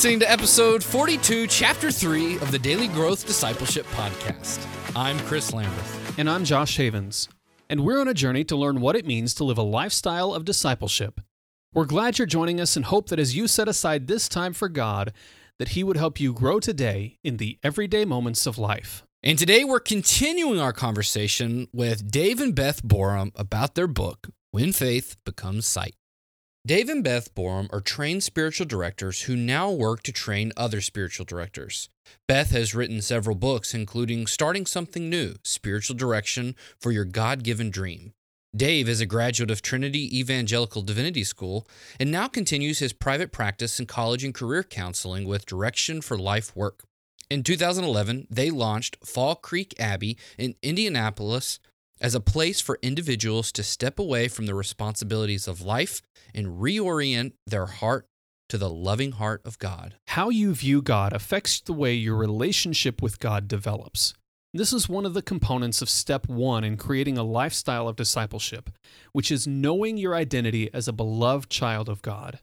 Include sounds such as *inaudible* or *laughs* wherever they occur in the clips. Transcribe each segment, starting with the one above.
listening to episode 42, chapter 3 of the Daily Growth Discipleship Podcast. I'm Chris Lamberth. And I'm Josh Havens. And we're on a journey to learn what it means to live a lifestyle of discipleship. We're glad you're joining us and hope that as you set aside this time for God, that He would help you grow today in the everyday moments of life. And today we're continuing our conversation with Dave and Beth Booram about their book, When Faith Becomes Sight. Dave and Beth Booram are trained spiritual directors who now work to train other spiritual directors. Beth has written several books, including Starting Something New Spiritual Direction for Your God Given Dream. Dave is a graduate of Trinity Evangelical Divinity School and now continues his private practice in college and career counseling with Direction for Life Work. In 2011, they launched Fall Creek Abbey in Indianapolis as a place for individuals to step away from the responsibilities of life and reorient their heart to the loving heart of God. How you view God affects the way your relationship with God develops. This is one of the components of step one in creating a lifestyle of discipleship, which is knowing your identity as a beloved child of God.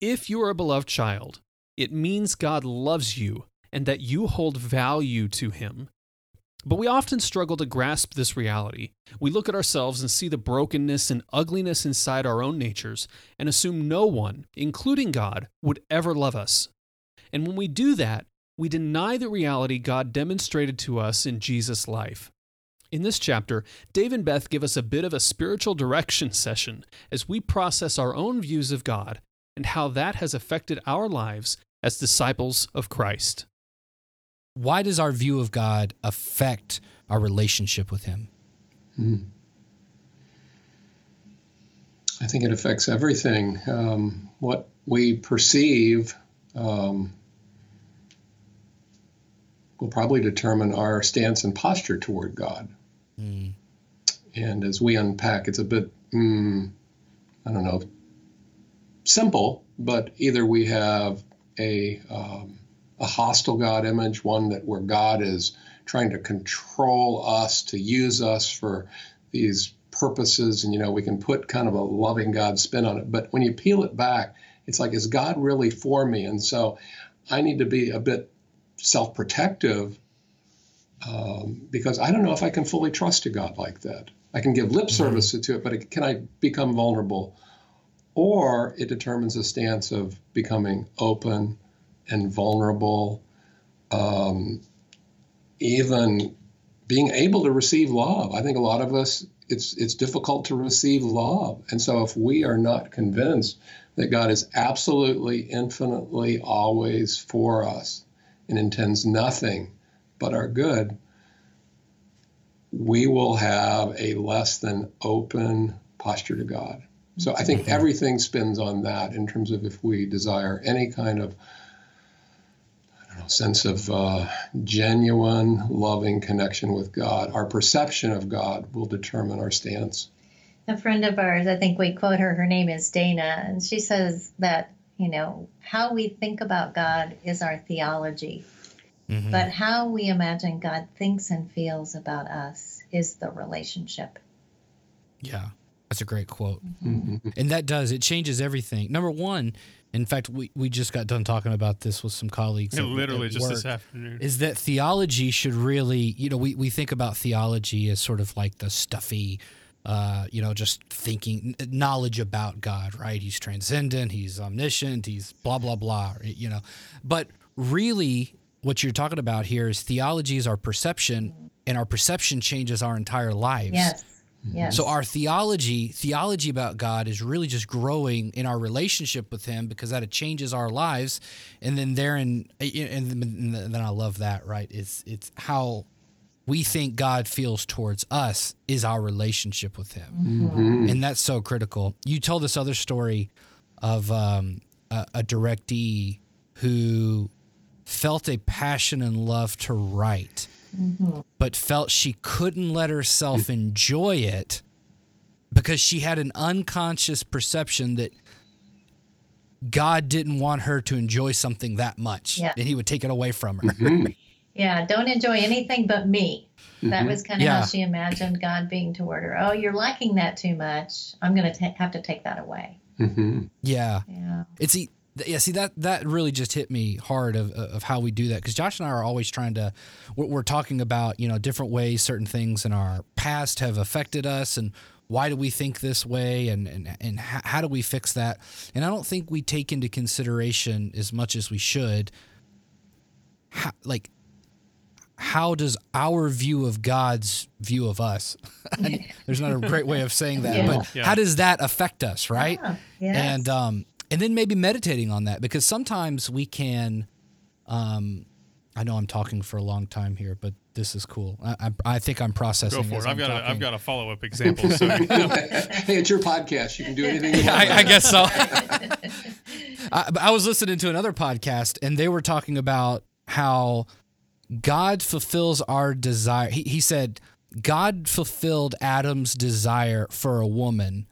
If you are a beloved child, it means God loves you and that you hold value to Him. But we often struggle to grasp this reality. We look at ourselves and see the brokenness and ugliness inside our own natures and assume no one, including God, would ever love us. And when we do that, we deny the reality God demonstrated to us in Jesus' life. In this chapter, Dave and Beth give us a bit of a spiritual direction *laughs* session as we process our own views of God and how that has affected our lives as disciples of Christ why does our view of God affect our relationship with Him? Hmm. I think it affects everything. Um, what we perceive um, will probably determine our stance and posture toward God. Mm. And as we unpack, it's a bit, mm, I don't know, simple, but either we have a um, a hostile God image, one that where God is trying to control us to use us for these purposes, and you know we can put kind of a loving God spin on it. But when you peel it back, it's like, is God really for me? And so I need to be a bit self-protective um, because I don't know if I can fully trust a God like that. I can give lip mm-hmm. service mm-hmm. to it, but it, can I become vulnerable? Or it determines a stance of becoming open and vulnerable, um, even being able to receive love. I think a lot of us, it's it's difficult to receive love, and so if we are not convinced that God is absolutely, infinitely, always for us and intends nothing but our good, we will have a less than open posture to God. So I think mm-hmm. everything spins on that in terms of if we desire any kind of sense of uh, genuine, loving connection with God. Our perception of God will determine our stance. A friend of ours, I think we quote her, her name is Dana, and she says that, you know, how we think about God is our theology. Mm-hmm. But how we imagine God thinks and feels about us is the relationship. Yeah, that's a great quote. Mm-hmm. And that does, it changes everything. Number one, in fact, we, we just got done talking about this with some colleagues. at, literally at just work, this afternoon. Is that theology should really, you know, we, we think about theology as sort of like the stuffy, uh, you know, just thinking knowledge about God, right? He's transcendent, he's omniscient, he's blah, blah, blah, you know. But really, what you're talking about here is theology is our perception, and our perception changes our entire lives. Yes. So our theology, theology about God is really just growing in our relationship with him because that changes our lives. And then therein and then I love that, right? It's it's how we think God feels towards us is our relationship with him. Mm-hmm. And that's so critical. You told this other story of um, a, a directee who felt a passion and love to write mm-hmm. but felt she couldn't let herself enjoy it because she had an unconscious perception that God didn't want her to enjoy something that much, yeah. and He would take it away from her. Mm-hmm. *laughs* yeah, don't enjoy anything but me. Mm-hmm. That was kind of yeah. how she imagined God being toward her. Oh, you're liking that too much. I'm going to have to take that away. Mm-hmm. Yeah. Yeah. It's yeah, see that that really just hit me hard of of how we do that because Josh and I are always trying to we're, we're, talking about you know different ways certain things in our past have affected us and why do we think this way and and and how, how do we fix that and I don't think we take into consideration as much as we should how, like how does our view of God's view of us? *laughs* there's not a great way of saying that, *laughs* yeah. but yeah. how does that affect us, right? Yeah. Yes. And um, and then maybe meditating on that because sometimes we can um, I know I'm talking for a long time here, but this is cool. I, I, I think I'm processing. Go for it. I've got, a, I've got a follow up example. So, you *laughs* know. hey, it's your podcast. You can do anything you *laughs* want. I, I guess so. *laughs* I, I was listening to another podcast, and they were talking about how God fulfills our desire. He, he said, God fulfilled Adam's desire for a woman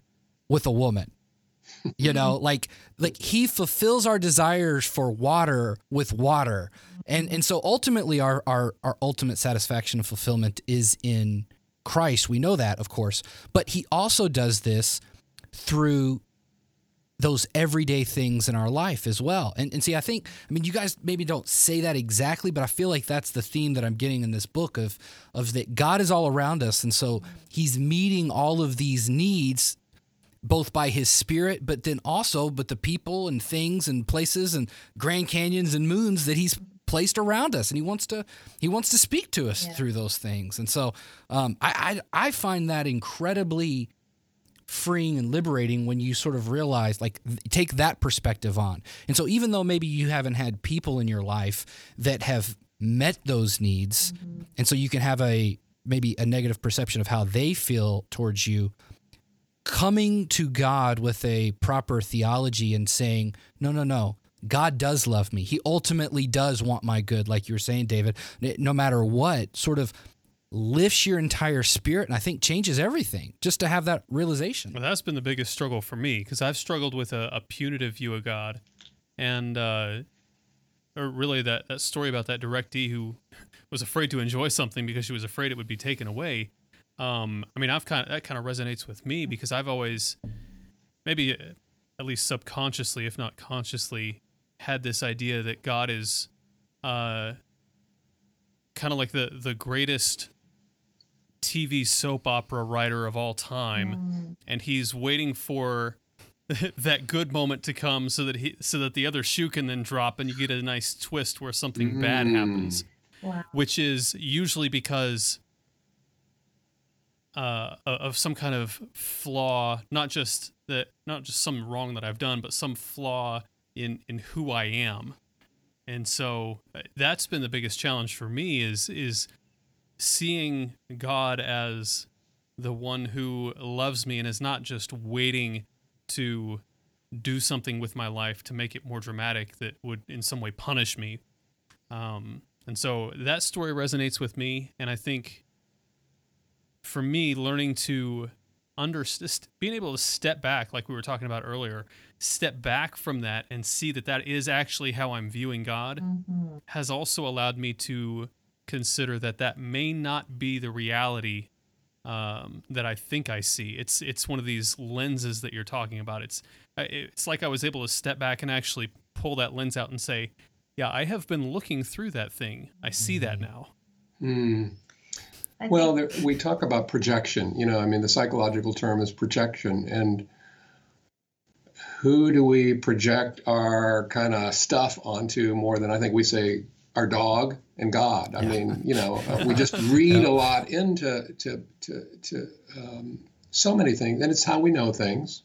with a woman. You know, mm-hmm. like like he fulfills our desires for water with water. And and so ultimately our our our ultimate satisfaction and fulfillment is in Christ. We know that, of course. But he also does this through those everyday things in our life as well. And, and see, I think, I mean, you guys maybe don't say that exactly, but I feel like that's the theme that I'm getting in this book of, of that God is all around us. And so he's meeting all of these needs both by his spirit, but then also, but the people and things and places and Grand Canyons and moons that he's placed around us, and he wants to he wants to speak to us yeah. through those things. And so, um, I, I I find that incredibly freeing and liberating when you sort of realize like take that perspective on. And so, even though maybe you haven't had people in your life that have met those needs, mm-hmm. and so you can have a maybe a negative perception of how they feel towards you coming to God with a proper theology and saying, no, no, no, God does love me. He ultimately does want my good, like you were saying, David, no matter what, sort of lifts your entire spirit and I think changes everything just to have that realization. Well, that's been the biggest struggle for me because I've struggled with a, a, punitive view of God. And, uh, or really that, that story about that directee who *laughs* was afraid to enjoy something because she was afraid it would be taken away. Um, I mean, I've kind of that kind of resonates with me because I've always, maybe at least subconsciously, if not consciously, had this idea that God is, uh, kind of like the the greatest TV soap opera writer of all time, mm. and he's waiting for *laughs* that good moment to come so that he so that the other shoe can then drop and you get a nice twist where something mm. bad happens. Wow. Which is usually because uh, of some kind of flaw, not just that, not just some wrong that I've done, but some flaw in in who I am. And so uh, that's been the biggest challenge for me is is seeing God as the one who loves me and is not just waiting to do something with my life to make it more dramatic that would in some way punish me. Um, and so that story resonates with me, and I think for me, learning to understand, being able to step back, like we were talking about earlier, step back from that and see that that is actually how I'm viewing God, mm-hmm. has also allowed me to consider that that may not be the reality um, that I think I see. It's it's one of these lenses that you're talking about. It's it's like I was able to step back and actually pull that lens out and say, yeah, I have been looking through that thing. I see mm-hmm. that now. Mm well, there, we talk about projection. You know, I mean, the psychological term is projection. And who do we project our kind of stuff onto more than I think we say our dog and God? I yeah. mean, you know, uh, we just read yeah. a lot into to, to, to um, so many things, and it's how we know things.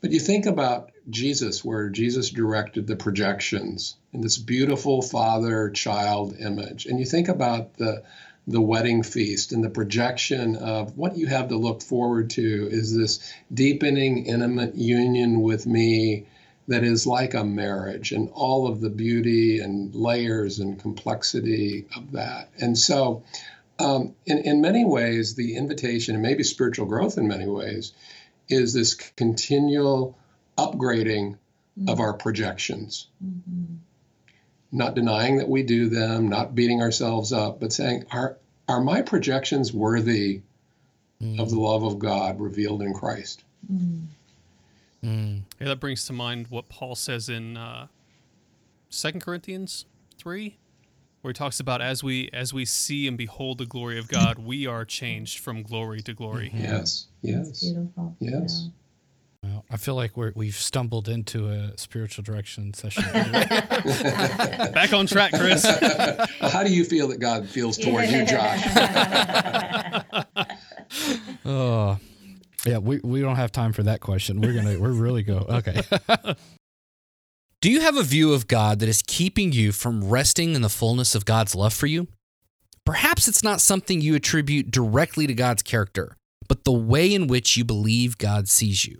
But you think about Jesus, where Jesus directed the projections in this beautiful father child image, and you think about the the wedding feast and the projection of what you have to look forward to is this deepening intimate union with me that is like a marriage and all of the beauty and layers and complexity of that. And so, um, in, in many ways, the invitation, and maybe spiritual growth in many ways, is this continual upgrading mm-hmm. of our projections. Mm-hmm not denying that we do them, not beating ourselves up, but saying, are, are my projections worthy mm. of the love of God revealed in Christ? Mm. Mm. Yeah, that brings to mind what Paul says in uh, Second Corinthians three, where he talks about as we as we see and behold the glory of God, we are changed from glory to glory. Mm-hmm. Yes, yes, That's beautiful. yes. Yeah. Well, I feel like we're, we've stumbled into a spiritual direction session. *laughs* Back on track, Chris. *laughs* How do you feel that God feels toward you, Josh? *laughs* oh, yeah. We, we don't have time for that question. We're gonna we're really go okay. do you have a view of God that is keeping you from resting in the fullness of God's love for you? Perhaps it's not something you attribute directly to God's character, but the way in which you believe God sees you.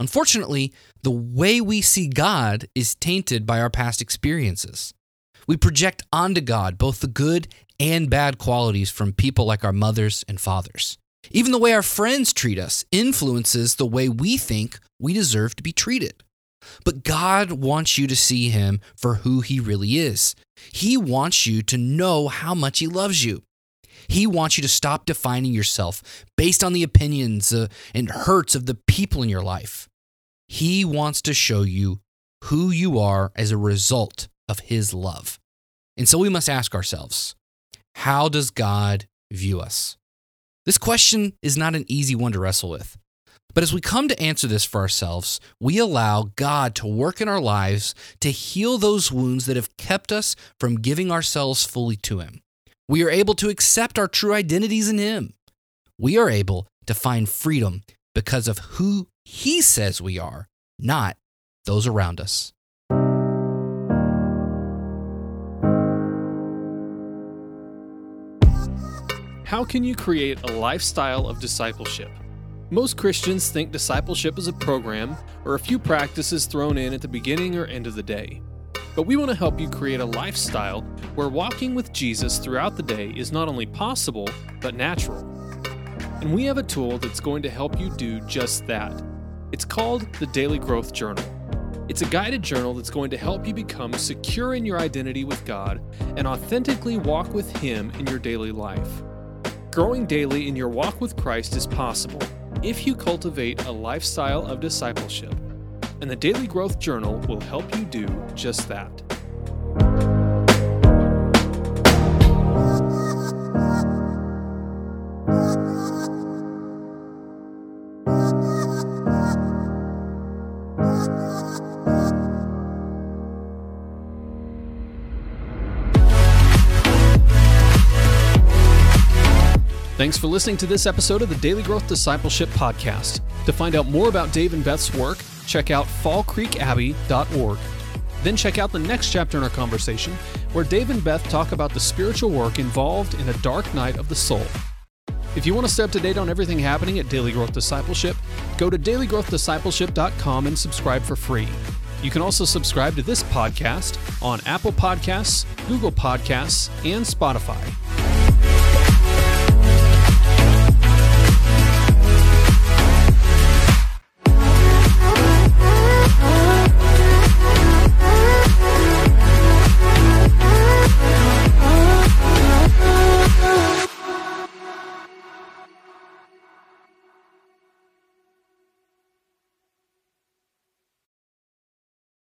Unfortunately, the way we see God is tainted by our past experiences. We project onto God both the good and bad qualities from people like our mothers and fathers. Even the way our friends treat us influences the way we think we deserve to be treated. But God wants you to see Him for who He really is. He wants you to know how much He loves you. He wants you to stop defining yourself based on the opinions uh, and hurts of the people in your life. He wants to show you who you are as a result of His love. And so we must ask ourselves how does God view us? This question is not an easy one to wrestle with. But as we come to answer this for ourselves, we allow God to work in our lives to heal those wounds that have kept us from giving ourselves fully to Him. We are able to accept our true identities in Him. We are able to find freedom because of who He says we are, not those around us. How can you create a lifestyle of discipleship? Most Christians think discipleship is a program or a few practices thrown in at the beginning or end of the day. But we want to help you create a lifestyle where walking with Jesus throughout the day is not only possible, but natural. And we have a tool that's going to help you do just that. It's called the Daily Growth Journal. It's a guided journal that's going to help you become secure in your identity with God and authentically walk with Him in your daily life. Growing daily in your walk with Christ is possible if you cultivate a lifestyle of discipleship. And the Daily Growth Journal will help you do just that. Thanks for listening to this episode of the Daily Growth Discipleship Podcast. To find out more about Dave and Beth's work, check out fallcreekabbey.org. Then check out the next chapter in our conversation, where Dave and Beth talk about the spiritual work involved in a dark night of the soul. If you want to stay up to date on everything happening at Daily Growth Discipleship, go to dailygrowthdiscipleship.com and subscribe for free. You can also subscribe to this podcast on Apple Podcasts, Google Podcasts, and Spotify.